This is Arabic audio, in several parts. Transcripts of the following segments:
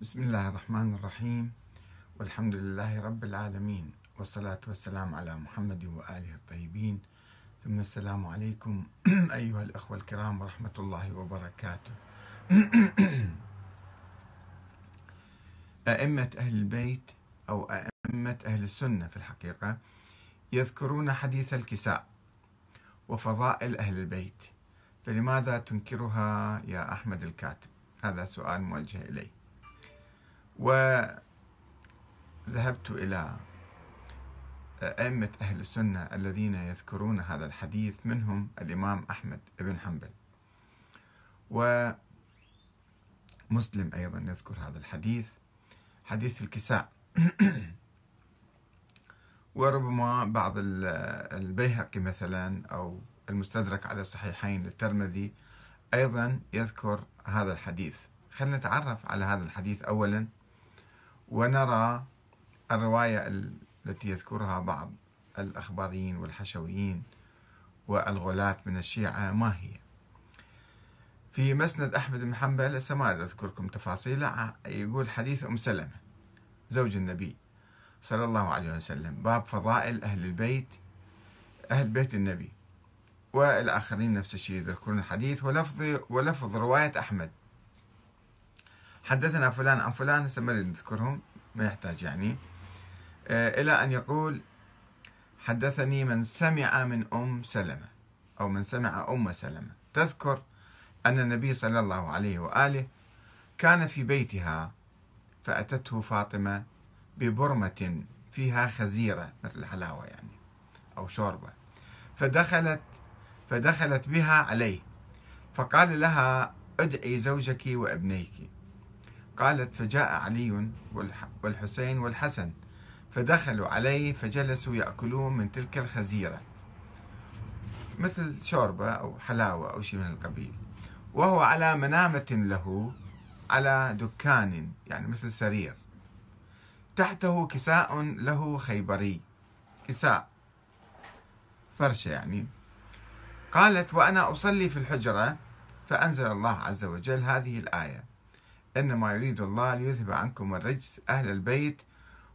بسم الله الرحمن الرحيم. والحمد لله رب العالمين. والصلاة والسلام على محمد وآله الطيبين. ثم السلام عليكم أيها الأخوة الكرام ورحمة الله وبركاته. أئمة أهل البيت أو أئمة أهل السنة في الحقيقة يذكرون حديث الكساء وفضائل أهل البيت. فلماذا تنكرها يا أحمد الكاتب؟ هذا سؤال موجه إليه. وذهبت إلى أئمة أهل السنة الذين يذكرون هذا الحديث منهم الإمام أحمد بن حنبل. ومسلم أيضا يذكر هذا الحديث حديث الكساء. وربما بعض البيهقي مثلا أو المستدرك على الصحيحين للترمذي أيضا يذكر هذا الحديث. خلينا نتعرف على هذا الحديث أولا. ونرى الرواية التي يذكرها بعض الأخباريين والحشويين والغلاة من الشيعة ما هي؟ في مسند أحمد بن حنبل ما أذكركم تفاصيله يقول حديث أم سلمة زوج النبي صلى الله عليه وسلم باب فضائل أهل البيت أهل بيت النبي والآخرين نفس الشيء يذكرون الحديث ولفظ ولفظ رواية أحمد حدثنا فلان عن فلان هسه ما نذكرهم ما يحتاج يعني. آه، إلى أن يقول حدثني من سمع من أم سلمة أو من سمع أم سلمة. تذكر أن النبي صلى الله عليه وآله كان في بيتها فأتته فاطمة ببرمة فيها خزيرة مثل الحلاوة يعني أو شوربة. فدخلت فدخلت بها عليه فقال لها ادعي زوجك وابنيك. قالت فجاء علي والحسين والحسن فدخلوا عليه فجلسوا يأكلون من تلك الخزيرة مثل شوربة أو حلاوة أو شيء من القبيل وهو على منامة له على دكان يعني مثل سرير تحته كساء له خيبري كساء فرشة يعني. قالت وأنا أصلي في الحجرة. فأنزل الله عز وجل هذه الآية. إنما يريد الله ليذهب عنكم الرجس أهل البيت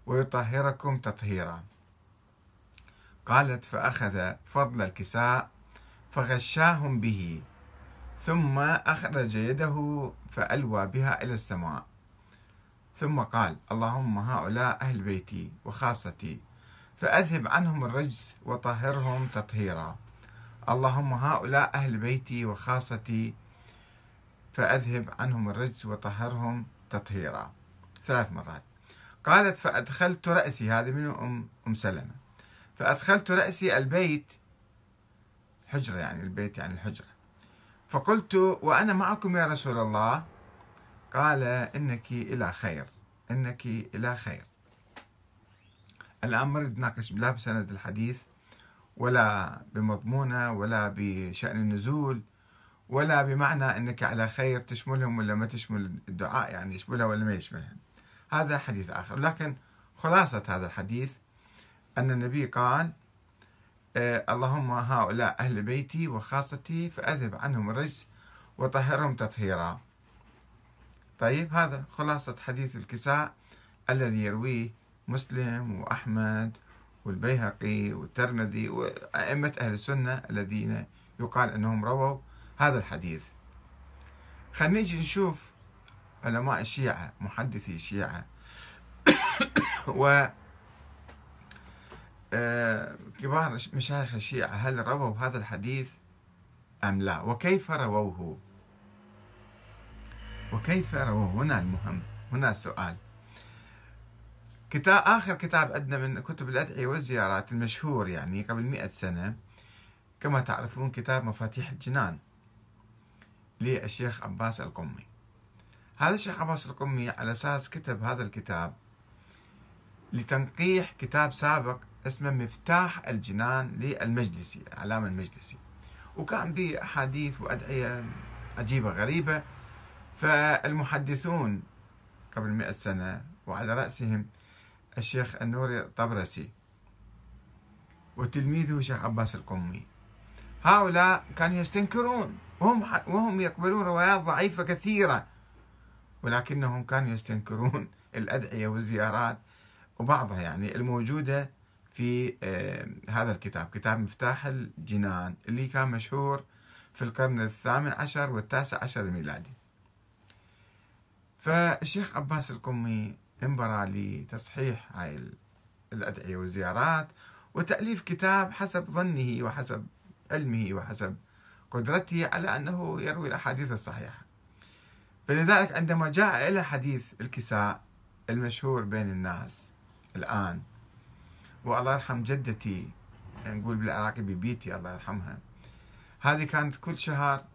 ويطهركم تطهيرا. قالت فأخذ فضل الكساء فغشاهم به ثم أخرج يده فألوى بها إلى السماء. ثم قال اللهم هؤلاء أهل بيتي وخاصتي فأذهب عنهم الرجس وطهرهم تطهيرا. اللهم هؤلاء أهل بيتي وخاصتي فأذهب عنهم الرجس وطهرهم تطهيرا. ثلاث مرات. قالت فأدخلت رأسي هذه من أم, أم سلمة. فأدخلت رأسي البيت حجرة يعني البيت يعني الحجرة. فقلت وأنا معكم يا رسول الله؟ قال إنك إلى خير. إنك إلى خير. الآن ما نناقش لا بسند الحديث ولا بمضمونة ولا بشأن النزول. ولا بمعنى أنك على خير تشملهم ولا ما تشمل الدعاء يعني يشملها ولا ما يشملها. هذا حديث آخر. لكن خلاصة هذا الحديث أن النبي قال آه، اللهم هؤلاء أهل بيتي وخاصتي فأذهب عنهم الرجس وطهرهم تطهيرا. طيب هذا خلاصة حديث الكساء الذي يرويه مسلم وأحمد والبيهقي والترمذي وأئمة أهل السنة الذين يقال أنهم رووا هذا الحديث. خلينا نجي نشوف علماء الشيعة محدثي الشيعة. و آه، كبار مشايخ الشيعة هل رووا هذا الحديث أم لا؟ وكيف رووه؟ وكيف رووه؟ هنا المهم هنا السؤال. كتاب آخر كتاب عندنا من كتب الأدعية والزيارات المشهور يعني قبل مئة سنة. كما تعرفون كتاب مفاتيح الجنان. للشيخ عباس القمي. هذا الشيخ عباس القمي على أساس كتب هذا الكتاب لتنقيح كتاب سابق اسمه مفتاح الجنان للمجلسي علامة المجلسي. وكان به أحاديث وأدعية عجيبة غريبة. فالمحدثون قبل مئة سنة وعلى رأسهم الشيخ النوري الطبرسي وتلميذه الشيخ عباس القمي. هؤلاء كانوا يستنكرون وهم وهم يقبلون روايات ضعيفة كثيرة. ولكنهم كانوا يستنكرون الأدعية والزيارات. وبعضها يعني الموجودة في هذا الكتاب كتاب مفتاح الجنان اللي كان مشهور في القرن الثامن عشر والتاسع عشر الميلادي. فالشيخ عباس القمي انبرى لتصحيح هاي الأدعية والزيارات وتأليف كتاب حسب ظنه وحسب علمه وحسب قدرته على أنه يروي الأحاديث الصحيحة. فلذلك عندما جاء إلى حديث الكساء المشهور بين الناس الآن والله يرحم جدتي نقول بالعراقي ببيتي الله يرحمها هذه كانت كل شهر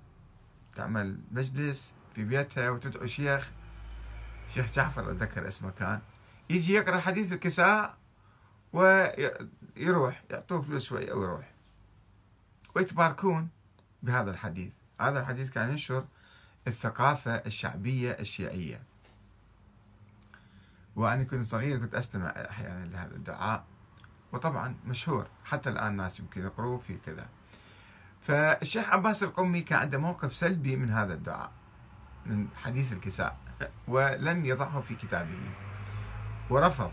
تعمل مجلس في بيتها وتدعو شيخ شيخ جعفر أتذكر اسمه كان يجي يقرأ حديث الكساء ويروح يعطوه فلوس شوي أو يروح ويتباركون. بهذا الحديث. هذا الحديث كان ينشر الثقافة الشعبية الشيعية. وأنا كنت صغير كنت أستمع أحيانا لهذا الدعاء وطبعا مشهور. حتى الآن الناس يمكن يقروه في كذا. فالشيخ عباس القمي كان عنده موقف سلبي من هذا الدعاء من حديث الكساء ولم يضعه في كتابه. ورفض.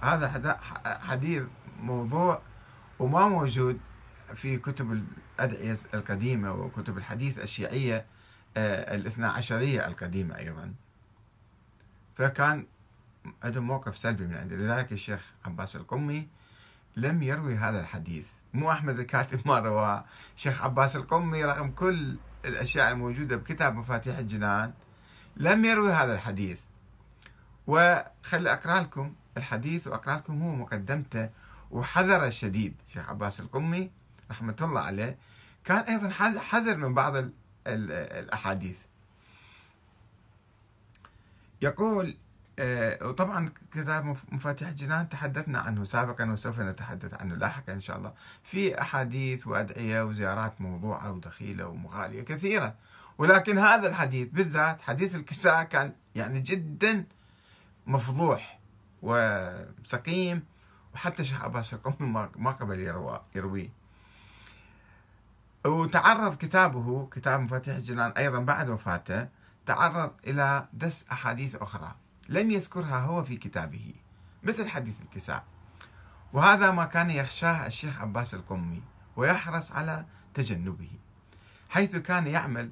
هذا حديث موضوع وما موجود في كتب الأدعية القديمة وكتب الحديث الشيعية آه، الاثنا عشرية القديمة أيضا. فكان عندهم موقف سلبي من عنده لذلك الشيخ عباس القمي لم يروي هذا الحديث. مو أحمد الكاتب ما رواه. شيخ عباس القمي رغم كل الأشياء الموجودة بكتاب مفاتيح الجنان لم يروي هذا الحديث. وخلي أقرأ لكم الحديث وأقرأ لكم هو مقدمته وحذر الشديد شيخ عباس القمي رحمة الله عليه كان أيضا حذر من بعض الأحاديث. يقول آه، وطبعا كتاب مفاتيح الجنان تحدثنا عنه سابقا وسوف نتحدث عنه لاحقا إن شاء الله. في أحاديث وأدعية وزيارات موضوعة ودخيلة ومغالية كثيره ولكن هذا الحديث بالذات حديث الكساء كان يعني جدا مفضوح وسقيم وحتى شيخ عباس القومي ما قبل يرويه. وتعرض كتابه كتاب مفاتيح الجنان أيضا بعد وفاته تعرض إلى دس أحاديث أخرى. لم يذكرها هو في كتابه مثل حديث الكساء. وهذا ما كان يخشاه الشيخ عباس القمي ويحرص على تجنبه حيث كان يعمل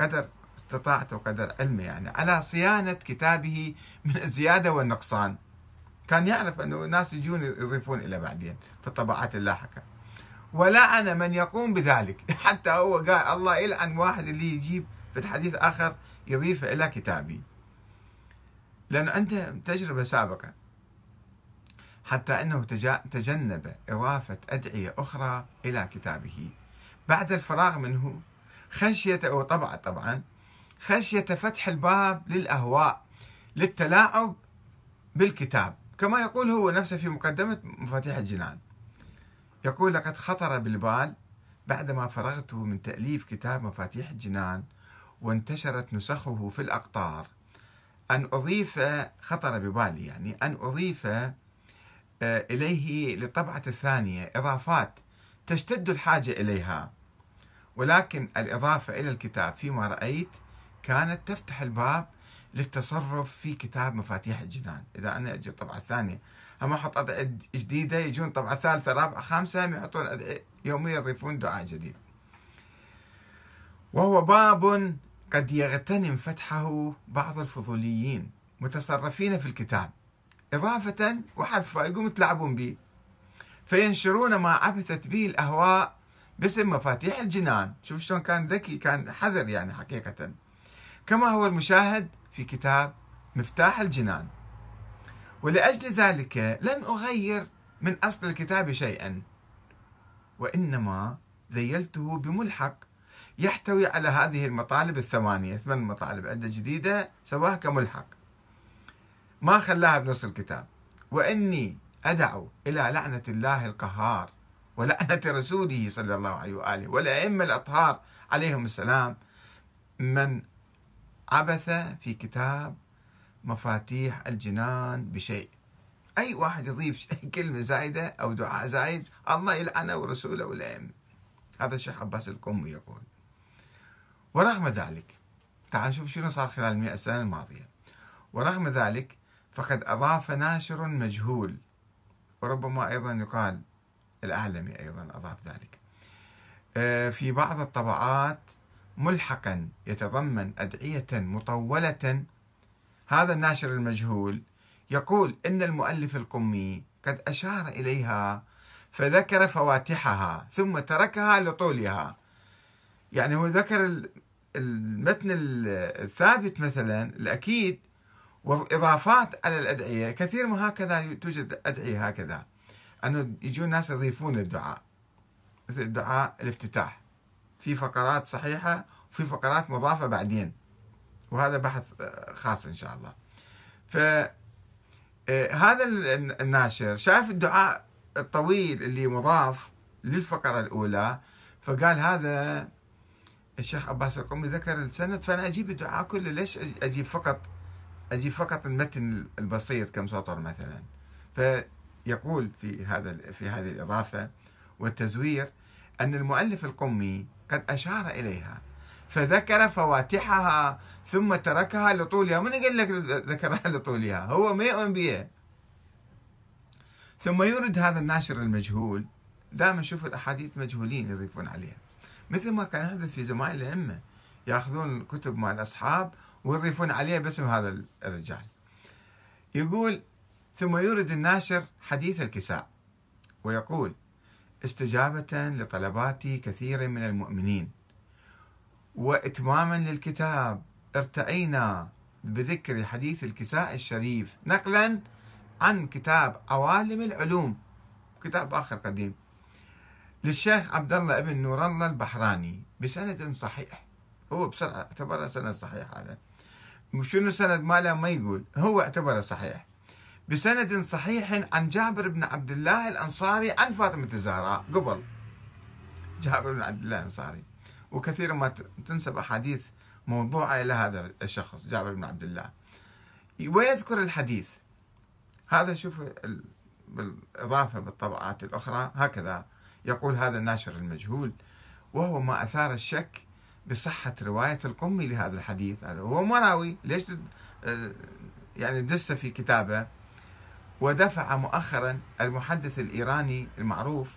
قدر استطاعته وقدر علمه يعني على صيانة كتابه من الزيادة والنقصان. كان يعرف أنه الناس يجون يضيفون إلى بعدين في الطبعات اللاحقة. ولعن من يقوم بذلك. حتى هو قال الله يلعن واحد اللي يجيب في حديث آخر يضيفه إلى كتابي. لأن عنده تجربة سابقة. حتى أنه تجنب إضافة أدعية أخرى إلى كتابه. بعد الفراغ منه خشية وطبعا طبعا خشية فتح الباب للأهواء للتلاعب بالكتاب. كما يقول هو نفسه في مقدمة مفاتيح الجنان. يقول لقد خطر بالبال بعدما فرغت من تأليف كتاب مفاتيح الجنان وانتشرت نسخه في الأقطار. أن أضيف خطر ببالي يعني أن أضيف آه، إليه للطبعة الثانية إضافات تشتد الحاجة إليها. ولكن الإضافة إلى الكتاب فيما رأيت كانت تفتح الباب للتصرف في كتاب مفاتيح الجنان. إذا أنا أجي الطبعة الثانية هم أحط أدعية جديدة يجون طبعة ثالثة رابعة خامسة هم يحطون أدعية يومية يضيفون دعاء جديد. وهو باب قد يغتنم فتحه بعض الفضوليين متصرفين في الكتاب. إضافة وحذفا يقوموا يتلاعبون به. فينشرون ما عبثت به الأهواء باسم مفاتيح الجنان. شوف شلون كان ذكي كان حذر يعني حقيقة. كما هو المشاهد في كتاب مفتاح الجنان. ولأجل ذلك لن أغير من أصل الكتاب شيئا وإنما ذيلته بملحق يحتوي على هذه المطالب الثمانية ثمان مطالب عنده جديدة سواها كملحق. ما خلاها بنص الكتاب. وإني أدعو إلى لعنة الله القهار ولعنة رسوله صلى الله عليه وآله والأئمة الأطهار عليهم السلام من عبث في كتاب مفاتيح الجنان بشيء. أي واحد يضيف كلمة زايدة أو دعاء زايد الله يلعنه ورسوله والأئمة هذا الشيخ عباس القمي يقول. ورغم ذلك تعال نشوف شنو صار خلال المئة سنة الماضية. ورغم ذلك فقد أضاف ناشر مجهول. وربما أيضا يقال الأعلمي أيضا أضاف ذلك. آه، في بعض الطبعات ملحقا يتضمن أدعية مطولة هذا الناشر المجهول يقول إن المؤلف القمي قد أشار إليها فذكر فواتحها ثم تركها لطولها. يعني هو ذكر المتن الثابت مثلا الأكيد وإضافات على الأدعية. كثير ما هكذا توجد أدعية هكذا. أنه يجون ناس يضيفون الدعاء. مثل دعاء الافتتاح. في فقرات صحيحة وفي فقرات مضافة بعدين. وهذا بحث خاص إن شاء الله. فهذا آه، الناشر شاف الدعاء الطويل اللي مضاف للفقرة الأولى فقال هذا الشيخ عباس القمي ذكر السند فأنا أجيب الدعاء كله. ليش أجيب فقط أجيب فقط المتن البسيط كم سطر مثلا؟ فيقول في هذا في هذه الإضافة والتزوير أن المؤلف القمي قد أشار إليها. فذكر فواتحها ثم تركها لطولها من قال لك ذكرها لطولها هو ما يؤمن بها ثم يورد هذا الناشر المجهول. دائما نشوف الأحاديث مجهولين يضيفون عليها. مثل ما كان يحدث في زمان الأئمة. يأخذون الكتب مع الأصحاب ويضيفون عليها باسم هذا الرجال. يقول ثم يورد الناشر حديث الكساء. ويقول استجابة لطلبات كثير من المؤمنين. وإتماما للكتاب. ارتأينا بذكر حديث الكساء الشريف. نقلا عن كتاب عوالم العلوم. كتاب آخر قديم. للشيخ عبد الله ابن نور الله البحراني. بسند صحيح. هو بسرعة اعتبره سند صحيح هذا. شنو السند ماله ما يقول. هو اعتبره صحيح. بسند صحيح عن جابر بن عبد الله الأنصاري عن فاطمة الزهراء. قبل. جابر بن عبد الله الأنصاري. وكثيرا ما تنسب أحاديث موضوعة إلى هذا الشخص جابر بن عبد الله. ويذكر الحديث. هذا شوف بالإضافة بالطبعات الأخرى هكذا يقول هذا الناشر المجهول وهو ما أثار الشك بصحة رواية القمي لهذا الحديث. هذا هو ما راوي ليش يعني دس في كتابه؟ ودفع مؤخرا المحدث الإيراني المعروف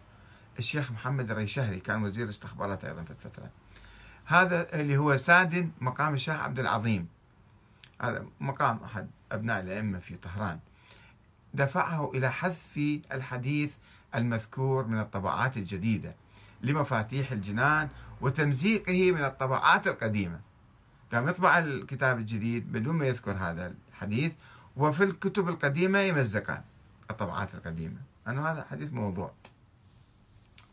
الشيخ محمد الريشهري كان وزير استخبارات أيضا في الفترة. هذا اللي هو سادن مقام الشيخ عبد العظيم. هذا مقام أحد أبناء الأئمة في طهران. دفعه إلى حذف الحديث المذكور من الطبعات الجديدة لمفاتيح الجنان وتمزيقه من الطبعات القديمة. كان يطبع الكتاب الجديد بدون ما يذكر هذا الحديث وفي الكتب القديمة يمزقان الطبعات القديمة. أنه هذا حديث موضوع.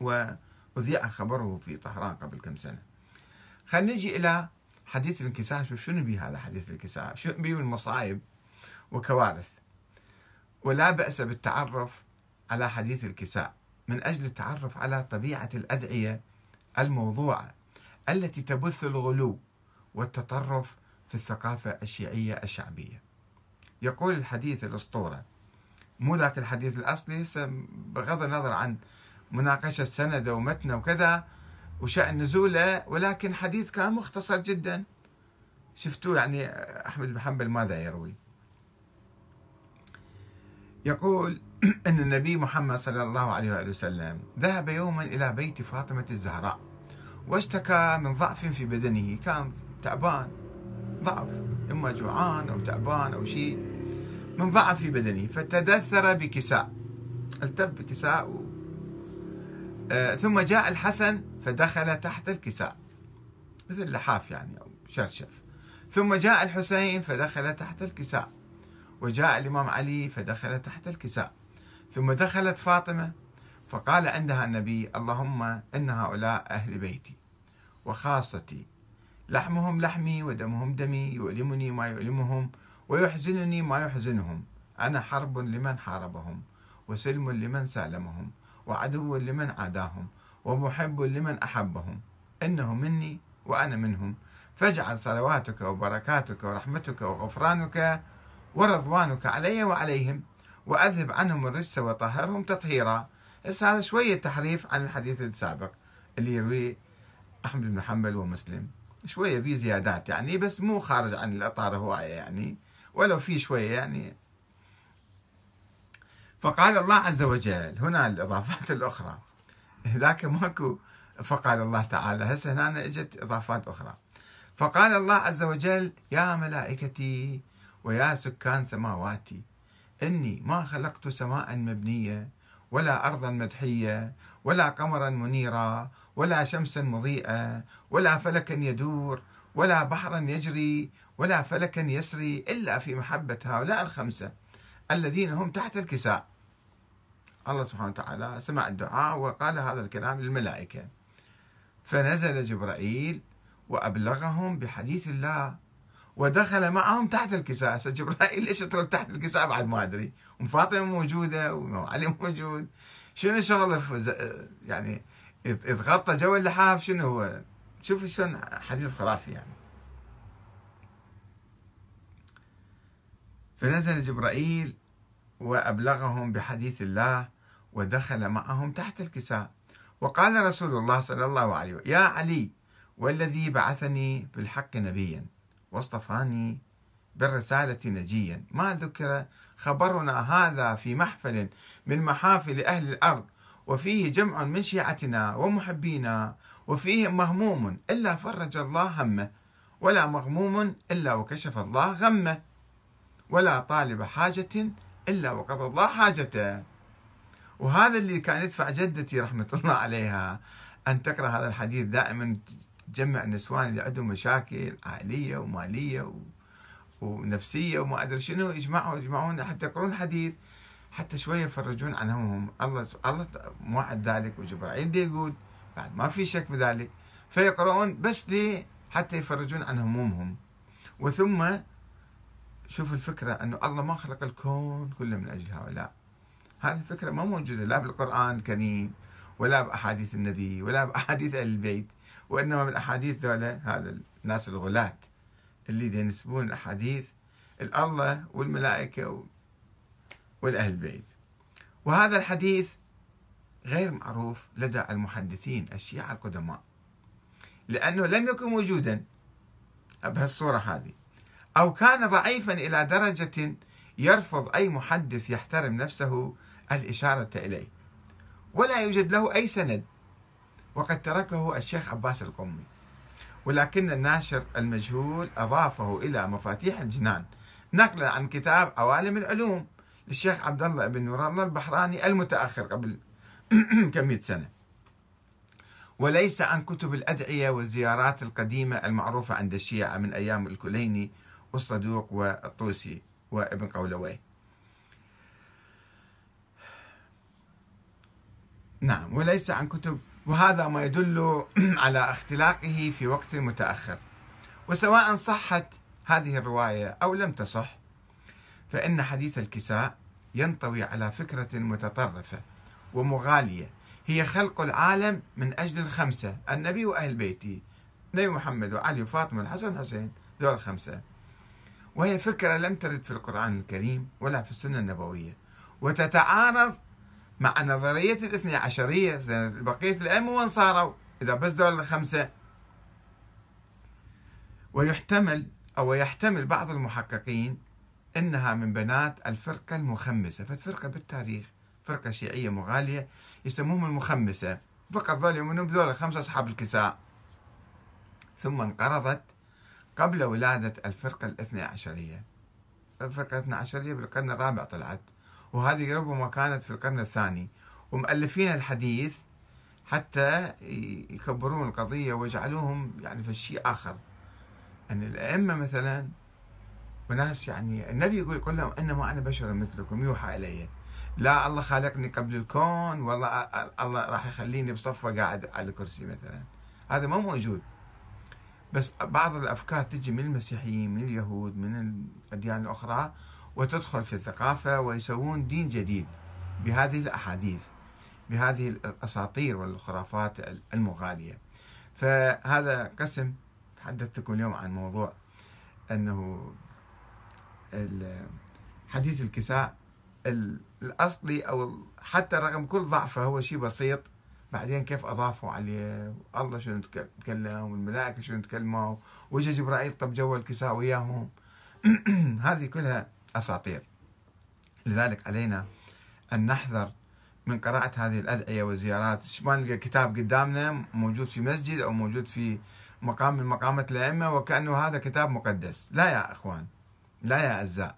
وأذيع خبره في طهران قبل كم سنة. خلينا نجي إلى حديث الانكسار شو شنو بيه هذا حديث الانكسار شو بيه من مصايب وكوارث؟ ولا بأس بالتعرف على حديث الكساء. من أجل التعرف على طبيعة الأدعية الموضوعة التي تبث الغلو والتطرف في الثقافة الشيعية الشعبية. يقول الحديث الأسطورة مو ذاك الحديث الأصلي بغض النظر عن مناقشة سنده ومتنه وكذا وشأن نزوله ولكن حديث كان مختصر جدا. شفتوه يعني أحمد بن حنبل ماذا يروي؟ يقول أن النبي محمد صلى الله عليه وآله وسلم ذهب يوما إلى بيت فاطمة الزهراء واشتكى من ضعف في بدنه. كان تعبان ضعف إما جوعان أو تعبان أو شيء من ضعف في بدنه. فتدثر بكساء التب بكساء و... آه ثم جاء الحسن فدخل تحت الكساء. مثل لحاف يعني أو شرشف. ثم جاء الحسين فدخل تحت الكساء. وجاء الإمام علي فدخل تحت الكساء. ثم دخلت فاطمة فقال عندها النبي اللهم إن هؤلاء أهل بيتي. وخاصتي لحمهم لحمي ودمهم دمي يؤلمني ما يؤلمهم ويحزنني ما يحزنهم. أنا حرب لمن حاربهم وسلم لمن سالمهم وعدو لمن عاداهم ومحب لمن أحبهم إنه مني وأنا منهم. فاجعل صلواتك وبركاتك ورحمتك وغفرانك ورضوانك علي وعليهم وأذهب عنهم الرجس وطهرهم تطهيرا. هذا شوية تحريف عن الحديث السابق اللي يرويه أحمد بن حنبل ومسلم. شوية في زيادات يعني بس مو خارج عن الإطار هواية يعني ولو في شوية يعني. فقال الله عز وجل هنا الإضافات الأخرى. ذاك ماكو فقال الله تعالى. هسه هنا اجت إضافات أخرى. فقال الله عز وجل يا ملائكتي ويا سكان سماواتي إني ما خلقت سماء مبنية ولا أرضا مدحية ولا قمرا منيرا ولا شمسا مضيئة ولا فلكا يدور ولا بحرا يجري ولا فلكا يسري إلا في محبة هؤلاء الخمسة الذين هم تحت الكساء. الله سبحانه وتعالى سمع الدعاء وقال هذا الكلام للملائكة. فنزل جبرائيل وأبلغهم بحديث الله ودخل معهم تحت الكساء جبرائيل ليش يدخل تحت الكساء بعد ما أدري؟ وفاطمة موجودة وعلي موجود. شنو شغله يعني يتغطى جو اللحاف؟ شنو هو؟ شوف شلون حديث خرافي يعني. فنزل جبرائيل وأبلغهم بحديث الله ودخل معهم تحت الكساء. وقال رسول الله صلى الله عليه وسلم يا علي والذي بعثني بالحق نبيا واصطفاني بالرسالة نجيا. ما ذكر خبرنا هذا في محفل من محافل أهل الأرض وفيه جمع من شيعتنا ومحبينا وفيه مهموم إلا فرج الله همه ولا مغموم إلا وكشف الله غمه ولا طالب حاجة إلا وقضى الله حاجته. وهذا اللي كان يدفع جدتي رحمة الله عليها أن تقرأ هذا الحديث. دائما تجمع النسوان اللي عندهم مشاكل عائلية ومالية و... ونفسية وما أدري شنو يجمعوا يجمعون حتى يقرون حديث حتى شوية يفرجون عن همهم الله الله موعد ذلك وجبرائيل دي يقول بعد ما في شك بذلك فيقرؤون بس ليه حتى يفرجون عن همومهم. وثم شوف الفكرة أنه الله ما خلق الكون كله من أجل هؤلاء. هذه الفكرة ما موجودة لا بالقرآن الكريم ولا بأحاديث النبي ولا بأحاديث أهل البيت وإنما من أحاديث ذولا هذا الناس الغلاة اللي ينسبون الأحاديث الله والملائكة والأهل البيت. وهذا الحديث غير معروف لدى المحدثين الشيعة القدماء لأنه لم يكن موجودا بهالصورة هذه. أو كان ضعيفا إلى درجة يرفض أي محدث يحترم نفسه الإشارة إليه. ولا يوجد له أي سند. وقد تركه الشيخ عباس القمي. ولكن الناشر المجهول أضافه إلى مفاتيح الجنان. نقلا عن كتاب عوالم العلوم للشيخ عبد الله بن نور الله البحراني المتأخر قبل كم سنة. وليس عن كتب الأدعية والزيارات القديمة المعروفة عند الشيعة من أيام الكليني والصدوق والطوسي وابن قولوي نعم وليس عن كتب. وهذا ما يدل على اختلاقه في وقت متأخر. وسواء صحت هذه الرواية أو لم تصح فإن حديث الكساء ينطوي على فكرة متطرفة ومغالية. هي خلق العالم من أجل الخمسة النبي وأهل بيته نبي محمد وعلي وفاطمة والحسن والحسين ذول الخمسة. وهي فكرة لم ترد في القرآن الكريم ولا في السنة النبوية. وتتعارض مع نظرية الاثني عشرية بقية الأئمة وين صاروا؟ إذا بس دول الخمسة. ويحتمل أو يحتمل بعض المحققين أنها من بنات الفرقة المخمسة. فالفرقة بالتاريخ فرقة شيعية مغالية يسموهم المخمسة. فقط ظل يؤمنون بذول الخمسة أصحاب الكساء. ثم انقرضت قبل ولادة الفرقة الاثنى عشرية. الفرقة الاثنى عشرية بالقرن الرابع طلعت. وهذه ربما كانت في القرن الثاني. ومؤلفين الحديث حتى يكبرون القضية ويجعلوهم يعني في شيء آخر. أن الأئمة مثلا وناس يعني النبي يقول يقول لهم إنما أنا بشر مثلكم يوحى إلي. لا الله خالقني قبل الكون والله الله راح يخليني بصفة قاعد على الكرسي مثلا. هذا ما موجود. بس بعض الأفكار تجي من المسيحيين من اليهود من الأديان الأخرى وتدخل في الثقافة ويسوون دين جديد بهذه الأحاديث بهذه الأساطير والخرافات المغالية. فهذا قسم تحدثتكم اليوم عن موضوع أنه حديث الكساء الأصلي أو حتى رغم كل ضعفه هو شيء بسيط. بعدين كيف أضافوا عليه؟ الله شنو تكلم والملائكة شنو تكلموا؟ وجا جبرائيل طب جوا الكساء وياهم؟ هذه كلها أساطير. لذلك علينا أن نحذر من قراءة هذه الأدعية والزيارات. ما نلقى كتاب قدامنا موجود في مسجد أو موجود في مقام من مقامات الأئمة وكأنه هذا كتاب مقدس. لا يا أخوان لا يا أعزاء.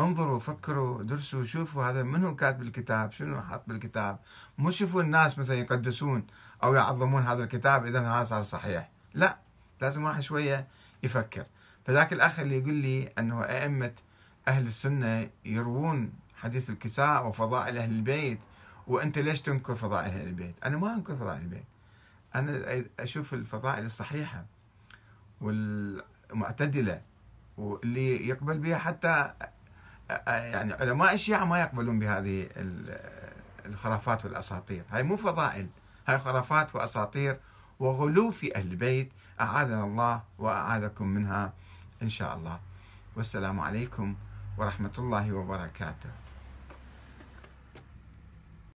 انظروا فكروا درسوا شوفوا هذا منو كاتب الكتاب شنو حط بالكتاب. مو شوفوا الناس مثلا يقدسون أو يعظمون هذا الكتاب إذا هذا صار صحيح. لا لازم واحد شوية يفكر. فذاك الأخ اللي يقول لي أنه أئمة أهل السنة يروون حديث الكساء وفضائل أهل البيت وأنت ليش تنكر فضائل أهل البيت؟ أنا ما أنكر فضائل البيت. أنا أشوف الفضائل الصحيحة والمعتدلة واللي يقبل بها حتى يعني علماء الشيعة ما يقبلون بهذه الخرافات والأساطير. هاي مو فضائل هاي خرافات وأساطير وغلو في أهل البيت. أعاذنا الله وأعاذكم منها إن شاء الله. والسلام عليكم ورحمة الله وبركاته.